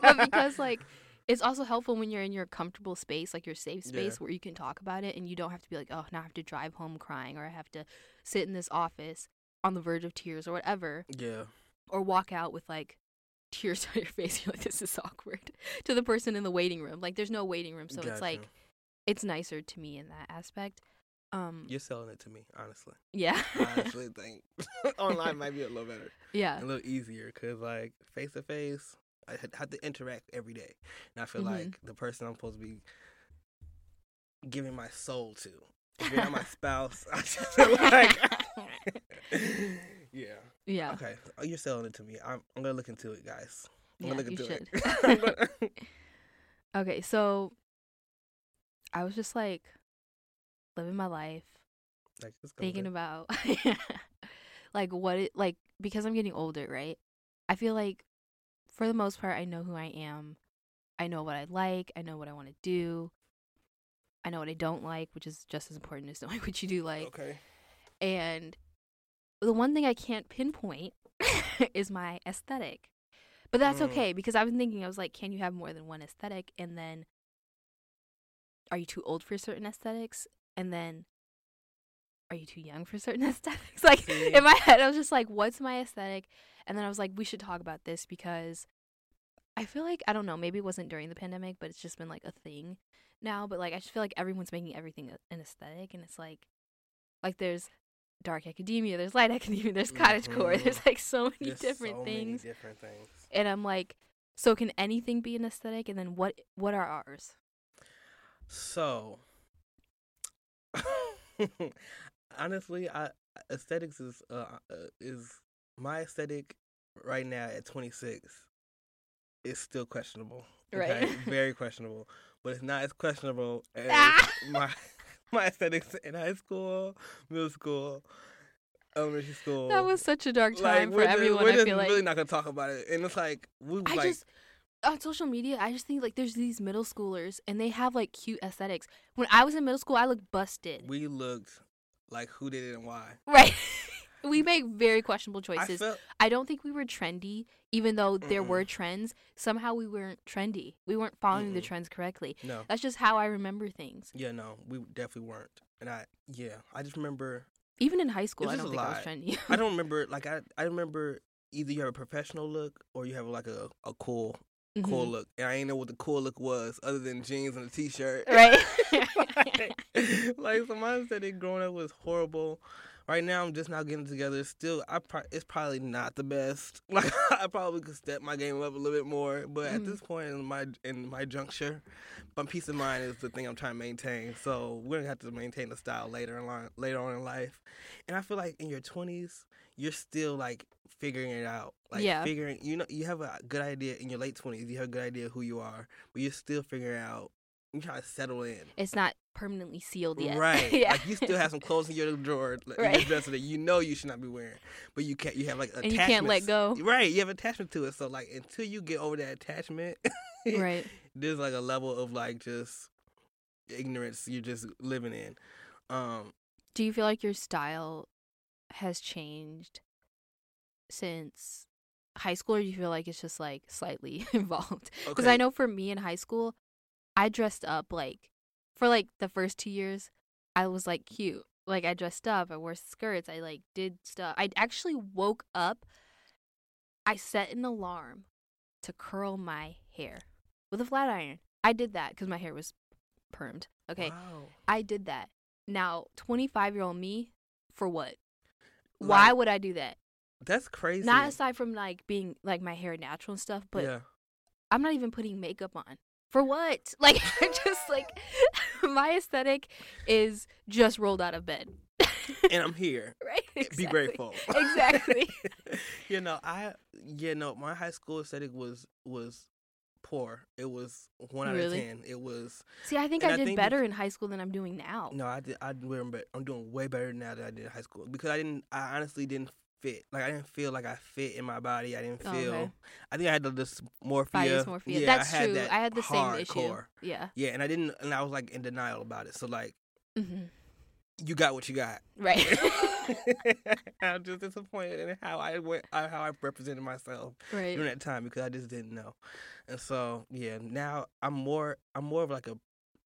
but because like it's also helpful when you're in your comfortable space, like your safe Yeah. space, where you can talk about it, and you don't have to be like, oh, now I have to drive home crying, or I have to sit in this office on the verge of tears, or whatever, Yeah. or walk out with like tears on your face. You're like, this is awkward to the person in the waiting room. Like, there's no waiting room, so it's like it's nicer to me in that aspect. Um, You're selling it to me, honestly. yeah, I actually think online might be a little better, yeah. a little easier, cause like face to face, I had- have to interact every day, and I feel Mhm. like the person I'm supposed to be giving my soul to, if you're not my spouse, I just feel like, yeah. Yeah. Okay, oh, you're selling it to me. I'm, I'm gonna look into it, guys. I'm Yeah, gonna look you into should. it. Okay, so I was just like living my life, like, thinking about like what it like because I'm getting older, right? I feel like for the most part I know who I am. I know what I like, I know what I want to do. I know what I don't like, which is just as important as knowing what you do like. okay. And the one thing I can't pinpoint is my aesthetic. But that's Mm. okay because I was thinking, I was like, can you have more than one aesthetic? And then are you too old for certain aesthetics? And then are you too young for certain aesthetics? Like See? in my head, I was just like, what's my aesthetic? And then I was like, we should talk about this because I feel like, I don't know, maybe it wasn't during the pandemic, but it's just been like a thing now. But like, I just feel like everyone's making everything an aesthetic. And it's like, like there's dark academia, there's light academia, there's cottagecore, Mhm. there's like so many different so many things. different things. And I'm like, so can anything be an aesthetic? And then what what are ours? So, honestly, I aesthetics is uh, uh, is my aesthetic right now at 26 is still questionable. Right. very questionable. But it's not as questionable as Ah! my my aesthetics in high school, middle school, elementary school. That was such a dark like, time for just- everyone. We're I just feel like really not gonna talk about it, and it's like we I like just on social media, I just think like there's these middle schoolers and they have like cute aesthetics. When I was in middle school, I looked busted. we looked like who did it and why. Right. we make very questionable I choices. felt I don't think we were trendy, even though there Mm-mm. were trends. Somehow we weren't trendy. We weren't following the Mm-mm. trends correctly. no. That's just how I remember things. Yeah, no, we definitely weren't. And I, yeah, I just remember. Even in high school, I don't think I was lot. trendy. I don't remember. Like I, I remember either you have a professional look or you have like a, a cool, cool Mhm. look. And I didn't know what the cool look was other than jeans and a t-shirt. Right. like, like, so my aesthetic growing up was horrible. Right now, I'm just now getting together. It's Still, I pro- it's probably not the best. Like I probably could step my game up a little bit more. But at Mhm. this point in my in my juncture, my peace of mind is the thing I'm trying to maintain. So we're gonna have to maintain the style later in line, later on in life. And I feel like in your 20s, you're still like figuring it out. Like Yeah. figuring, you know, you have a good idea in your late 20s. You have a good idea who you are, but you're still figuring out. You're trying to settle in. it's not permanently sealed yet. Right. yeah. Like you still have some clothes in your drawer, like, in Right. your dresser that you know you should not be wearing, but you can't. You have like And you can't let go. Right. You have attachment to it. So like until you get over that attachment, right. there's like a level of like just ignorance you're just living in. Um. Do you feel like your style has changed since high school, or do you feel like it's just like slightly involved? Because Okay. I know for me in high school, I dressed up like for like the first two years, I was like cute. Like I dressed up, I wore skirts, I like did stuff. I actually woke up. I set an alarm to curl my hair with a flat iron. I did that because my hair was permed. Okay. Wow. I did that. Now, 25 year old me, for what? Why would I do that? That's crazy. Not aside from like being like my hair natural and stuff, but yeah. I'm not even putting makeup on. For what? Like I'm just like my aesthetic is just rolled out of bed. and I'm here. right? Be grateful. Exactly. you know, I you know, my high school aesthetic was was poor. It was one out Really? of ten. It was See, I think I I did think better in high school than I'm doing now. no, I did I doing I'm doing way better now than I did in high school because I didn't I honestly didn't fit. Like I didn't feel like I fit in my body. I didn't Oh, feel okay. I think I had the dysmorphia. Dysmorphia. Yeah, That's I had true. that I had the same issue. Yeah. Yeah, and I didn't and I was like in denial about it. So like mm-hmm. you got what you got. Right. I'm just disappointed in how I went, uh, how I represented myself right. during that time because I just didn't know. And so yeah, now I'm more I'm more of like a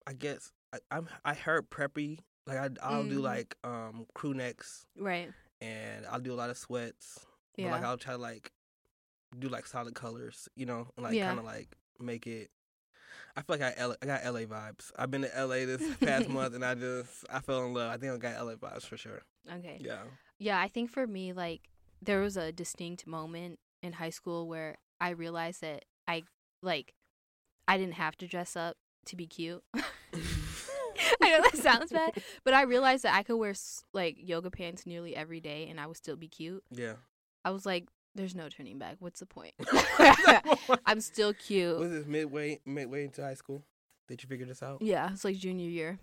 I guess I, I'm I heard preppy. Like I I'll do Mhm. like um crew necks Right. And I'll do a lot of sweats. But Yeah. like I'll try to like do like solid colors, you know, and like Yeah. kind of like make it. I feel like I, LA, I got LA vibes. I've been to LA this past month and I just I fell in love. I think I got LA vibes for sure. Okay. Yeah. Yeah, I think for me, like, there was a distinct moment in high school where I realized that I, like, I didn't have to dress up to be cute. I know that sounds bad, but I realized that I could wear, like, yoga pants nearly every day and I would still be cute. Yeah. I was like, there's no turning back. What's the point? I'm still cute. Was this midway midway into high school? Did you figure this out? Yeah, it's like junior year.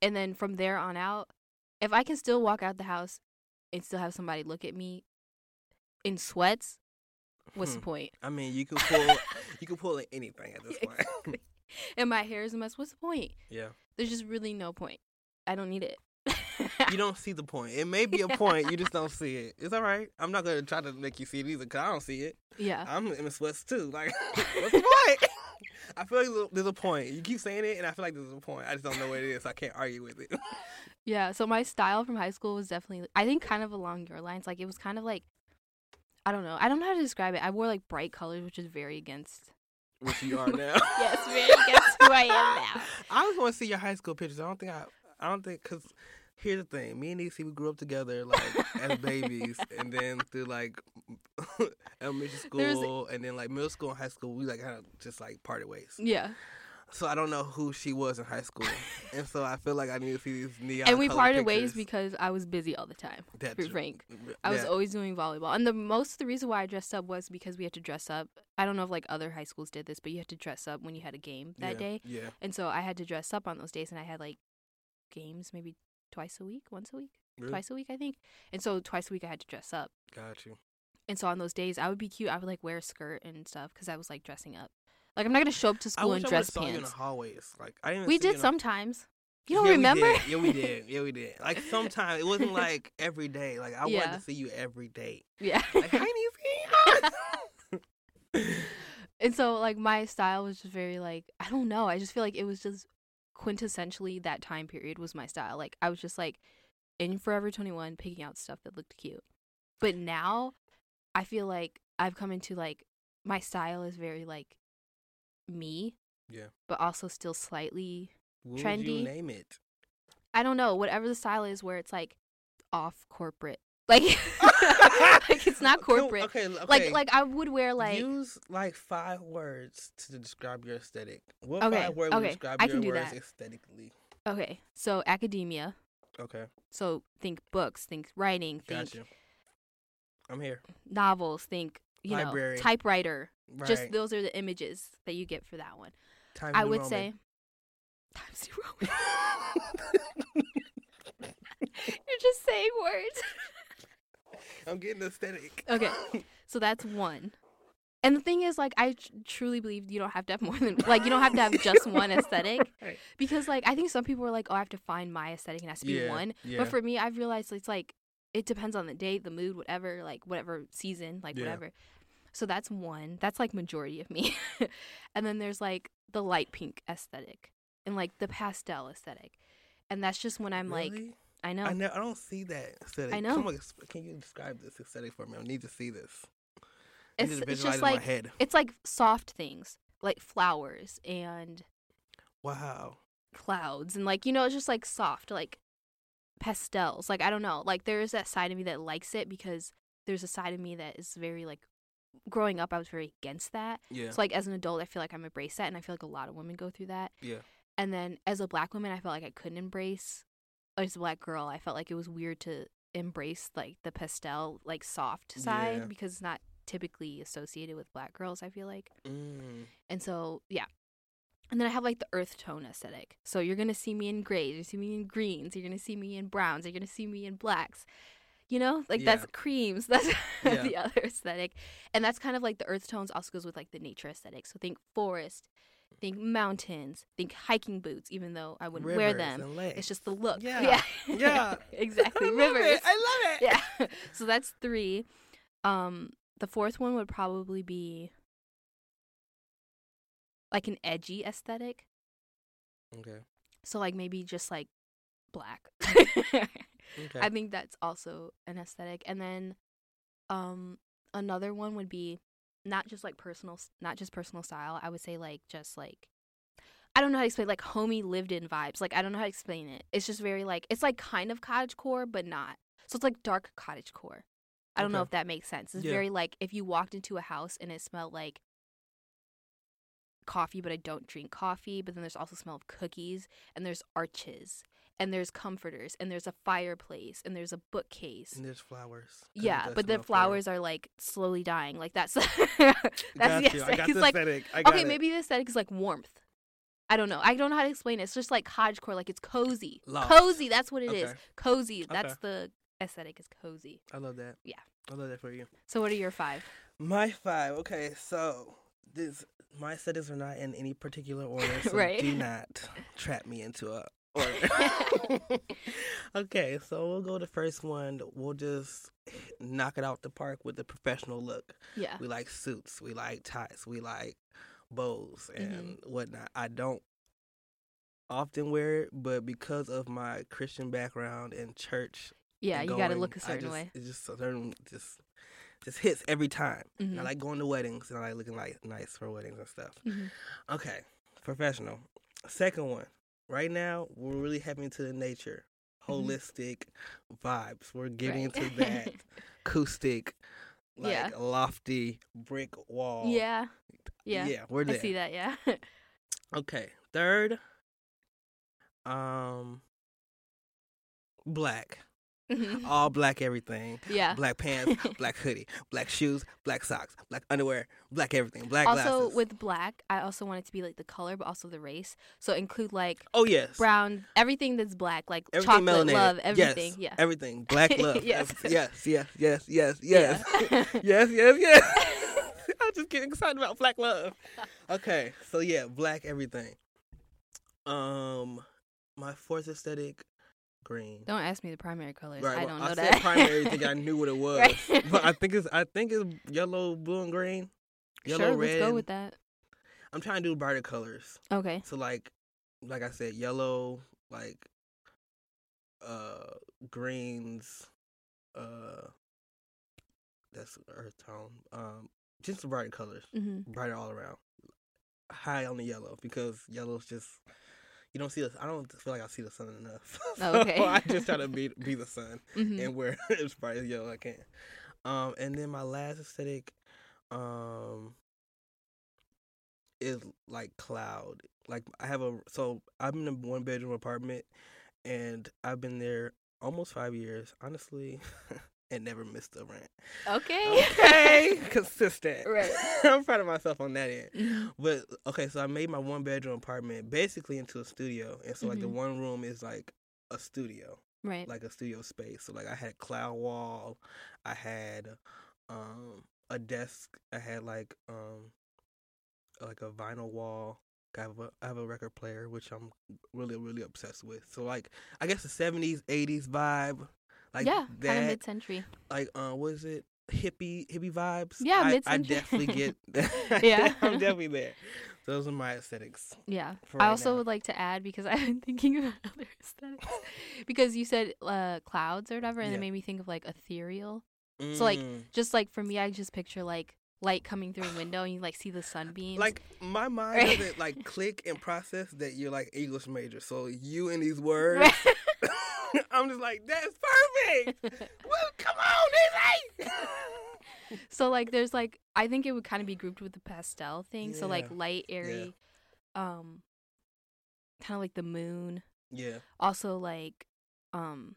And then from there on out, if I can still walk out the house and still have somebody look at me in sweats, what's the Hmm. point? I mean, you could pull you could pull anything at this point. And my hair is a mess. What's the point? yeah. There's just really no point. I don't need it. You don't see the point. It may be a point, you just don't see it. It's all right. I'm not gonna try to make you see it either, cause I don't see it. yeah. I'm in sweats too. Like, what's the point? I feel like there's a, there's a point. You keep saying it, and I feel like there's a point. I just don't know what it is. So I can't argue with it. Yeah. So my style from high school was definitely, I think, kind of along your lines. Like, it was kind of like, I don't know. I don't know how to describe it. I wore like bright colors, which is very against. Which you are now. Yes, very against who I am now. I just want to see your high school pictures. I don't think I. I don't think because here's the thing. Me and Niecy, we grew up together like as babies, and then through like elementary There's- school, and then like middle school and high school, we like kind of just like parted ways. Yeah. So I don't know who she was in high school, and so I feel like I need to see these neon. and we parted ways because I was busy all the time. That's to be frank. I was always doing volleyball. And the most of the reason why I dressed up was because we had to dress up. I don't know if like other high schools did this, but you had to dress up when you had a game that yeah, day. Yeah. And so I had to dress up on those days and I had like games maybe twice a week, once a week, Really? twice a week, I think. And so twice a week I had to dress up. Got you. And so on those days I would be cute. I would like wear a skirt and stuff because I was like dressing up. Like I'm not to show up to school in dress you in the pants. hallways. Like I didn't. We did sometimes. You don't yeah, remember? We. Yeah, we did. Yeah, we did. Like sometimes it wasn't like every day. Like I wanted to see you every day. yeah. Like, hi, Niecy. And so like my style was just very like I don't know. I just feel like it was just quintessentially that time period was my style. Like I was just like in Forever 21 picking out stuff that looked cute. But now I feel like I've come into like my style is very like me, yeah. but also still slightly What would Trendy. you name it? I don't know, whatever the style is where it's like off corporate. Like like it's not corporate. Okay, okay. Like like I would wear like use like five words to describe your aesthetic. What Okay, five words okay, describe I your can do words that. aesthetically? okay, so academia. Okay, So think books, think writing, think got you. I'm here. novels, think you Library. know typewriter. Right. Just those are the images that you get for that one. Times I would Roman. say Times New Roman. You're just saying words. I'm getting aesthetic. Okay. So that's one. And the thing is, like, I tr- truly believe you don't have to have more than, like, you don't have to have just one aesthetic. Right. Because, like, I think some people are like, oh, I have to find my aesthetic and it has to be Yeah, one. yeah. But for me, I've realized it's like, it depends on the day, the mood, whatever, like, whatever season, like, Yeah. whatever. So that's one. That's like majority of me. and then there's like the light pink aesthetic and like the pastel aesthetic. And that's just when I'm like, I know. I know. I don't see that aesthetic. I know. Someone, can you describe this aesthetic for me? I need to see this. I It's, it's just like, it's like soft things, like flowers and Wow. clouds and like you know it's just like soft like pastels like i don't know like there is that side of me that likes it because there's a side of me that is very like growing up, I was very against that. Yeah. So like as an adult, I feel like I'm embraced that, and I feel like a lot of women go through that. yeah. And then as a black woman, I felt like I couldn't embrace. As a black girl, I felt like it was weird to embrace like the pastel, like soft side Yeah. because it's not typically associated with black girls. I feel like. Mm. And so, yeah. And then I have like the earth tone aesthetic. So you're to see me in grays, you're to see me in greens, you're to see me in browns, you're to see me in blacks. You know, like that's creams. That's Yeah. the other aesthetic. And that's kind of like the earth tones also goes with like the nature aesthetic. So think forest, think mountains, think hiking boots, even though I wouldn't wear them. It's just the look. Yeah. Yeah. exactly. I Rivers. it. I love it. Yeah. so that's three. Um, the fourth one would probably be like an edgy aesthetic. Okay. So like maybe just like black. Okay. I think that's also an aesthetic. And then um another one would be not just like personal not just personal style. I would say like just like I don't know how to explain like homey lived in vibes. Like I don't know how to explain it. It's just very like it's like kind of cottage core but not. So it's like dark cottage core. I don't know if that makes sense. It's Yeah. very like if you walked into a house and it smelled like coffee, but I don't drink coffee. But then there's also smell of cookies, and there's arches, and there's comforters, and there's a fireplace, and there's a bookcase. and there's flowers. Yeah, but the flowers are like slowly dying. Like that's that's the you. I aesthetic. got It's the like aesthetic. I got okay, it. maybe the aesthetic is like warmth. I don't know. I don't know how to explain it. It's just like cottagecore, like it's cozy. Loft. Cozy, that's what it is. Okay. Cozy. That's the aesthetic is cozy. I love that. Yeah. I love that for you. So what are your five? My five. Okay, so this my settings are not in any particular order, so Right. do not trap me into a order. okay, so we'll go to the first one. We'll just knock it out the park with the professional look. Yeah. We like suits. We like ties. We like bows Mm-hmm. and whatnot. I don't often wear it, but because of my Christian background and church, Yeah, and you got to look a certain just- way. It's just a certain just just hits every time. Mhm. I like going to weddings and I like looking like nice for weddings and stuff. Mhm. Okay, professional. Second one. Right now, we're really heading into the nature, holistic vibes. We're getting Mm-hmm. Right. into that acoustic, like Yeah. lofty brick wall. Yeah. Yeah. yeah, we're there. I see that, yeah. Okay, third, um, black, Mhm. all black everything. yeah. Black pants, black hoodie, black shoes, black socks, black underwear, black everything, black also glasses. with black, I also want it to be like the color, but also the race. So include like oh yes, brown, everything that's black, like everything chocolate, melanated. love, everything. Yes, Yeah. everything. Black love. Yes. Yes, yes, yes, yes, yes, Yeah. yes, yes, yes. I'm just getting excited about black love. Okay, so yeah, black everything. Um, my fourth aesthetic, green. Don't ask me the primary colors. Right, I well, don't know I that. said primary thing. I knew what it was, Right. but I think it's I think it's yellow, blue, and green. Yellow, sure, red. let's go with that. I'm trying to do brighter colors. Okay. So like, like I said, yellow, like, uh, greens, uh, that's earth tone. Um, just the brighter colors, hmm brighter all around. High on the yellow because yellow's just. You don't see the. I don't feel like I see the sun enough. Oh, So okay. I just try to be be the sun hmm and wear as bright as yellow I can. Um, and then my last aesthetic, um, is like cloud. Like I have a so I'm in a one bedroom apartment, and I've been there almost five years, honestly, and never missed a rent. Okay. Okay, consistent. Right. I'm proud of myself on that end. Mhm. But okay, so I made my one bedroom apartment basically into a studio, and so like the Mhm. one room is like a studio Right. like a studio space. So like I had a cloud wall, I had um a desk, I had like um like a vinyl wall. I have a I have a record player which I'm really really obsessed with. So like I guess the 70s 80s vibe like yeah. Kind of mid-century. like uh what is it hippie hippie vibes Yeah, I, I definitely get Yeah. I'm definitely there those are my aesthetics Yeah. for I also now. would like to add because I've been thinking about other aesthetics. because you said uh, clouds or whatever, and Yeah. it made me think of like ethereal. So, like, Mm. Just like for me, I just picture like light coming through a window and you like see the sunbeams. Like my mind Right. doesn't like click and process that you're like English major. So you and these words, I'm just like that's perfect. well, come on, Izzy. so like there's like I think it would kind of be grouped with the pastel thing. So like light, airy, um kind of like the moon. Yeah, Also like um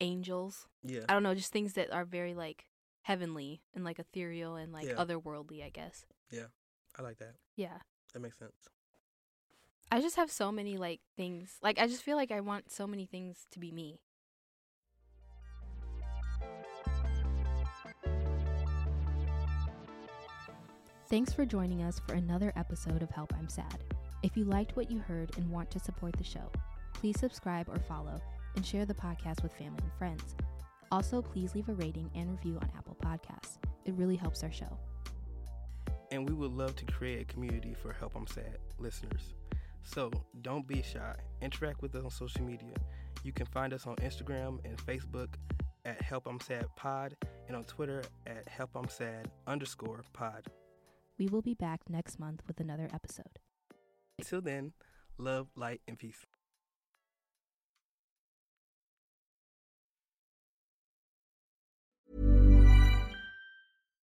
angels. yeah, I don't know, just things that are very like heavenly and like ethereal and like Yeah. otherworldly, I guess. Yeah, I like that. Yeah. That makes sense. I just have so many like things. Like I just feel like I want so many things to be me. Thanks for joining us for another episode of Help I'm Sad. If you liked what you heard and want to support the show, please subscribe or follow and share the podcast with family and friends. Also, please leave a rating and review on Apple Podcasts. It really helps our show. And we would love to create a community for Help I'm Sad listeners. So don't be shy. Interact with us on social media. You can find us on Instagram and Facebook at Help I'm Sad Pod and on Twitter at Help I'm Sad underscore pod. We will be back next month with another episode. Until then, love, light, and peace.